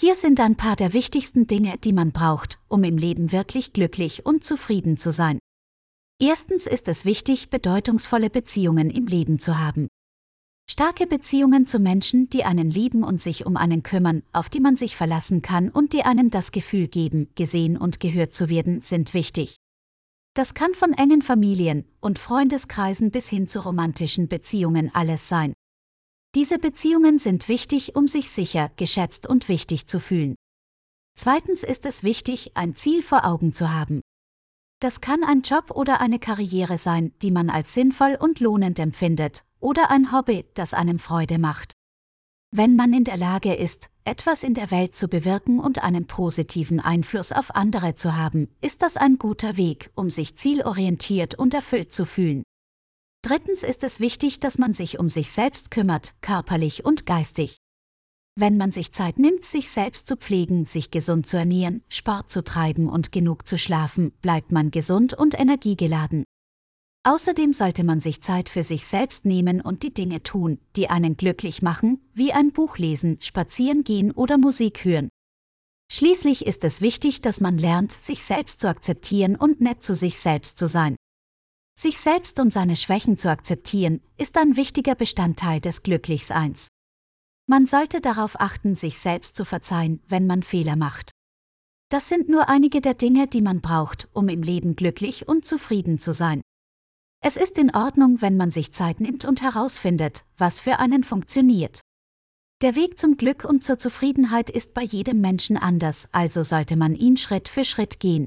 Hier sind ein paar der wichtigsten Dinge, die man braucht, um im Leben wirklich glücklich und zufrieden zu sein. Erstens ist es wichtig, bedeutungsvolle Beziehungen im Leben zu haben. Starke Beziehungen zu Menschen, die einen lieben und sich um einen kümmern, auf die man sich verlassen kann und die einem das Gefühl geben, gesehen und gehört zu werden, sind wichtig. Das kann von engen Familien und Freundeskreisen bis hin zu romantischen Beziehungen alles sein. Diese Beziehungen sind wichtig, um sich sicher, geschätzt und wichtig zu fühlen. Zweitens ist es wichtig, ein Ziel vor Augen zu haben. Das kann ein Job oder eine Karriere sein, die man als sinnvoll und lohnend empfindet, oder ein Hobby, das einem Freude macht. Wenn man in der Lage ist, etwas in der Welt zu bewirken und einen positiven Einfluss auf andere zu haben, ist das ein guter Weg, um sich zielorientiert und erfüllt zu fühlen. Drittens ist es wichtig, dass man sich um sich selbst kümmert, körperlich und geistig. Wenn man sich Zeit nimmt, sich selbst zu pflegen, sich gesund zu ernähren, Sport zu treiben und genug zu schlafen, bleibt man gesund und energiegeladen. Außerdem sollte man sich Zeit für sich selbst nehmen und die Dinge tun, die einen glücklich machen, wie ein Buch lesen, spazieren gehen oder Musik hören. Schließlich ist es wichtig, dass man lernt, sich selbst zu akzeptieren und nett zu sich selbst zu sein. Sich selbst und seine Schwächen zu akzeptieren, ist ein wichtiger Bestandteil des Glücklichseins. Man sollte darauf achten, sich selbst zu verzeihen, wenn man Fehler macht. Das sind nur einige der Dinge, die man braucht, um im Leben glücklich und zufrieden zu sein. Es ist in Ordnung, wenn man sich Zeit nimmt und herausfindet, was für einen funktioniert. Der Weg zum Glück und zur Zufriedenheit ist bei jedem Menschen anders, also sollte man ihn Schritt für Schritt gehen.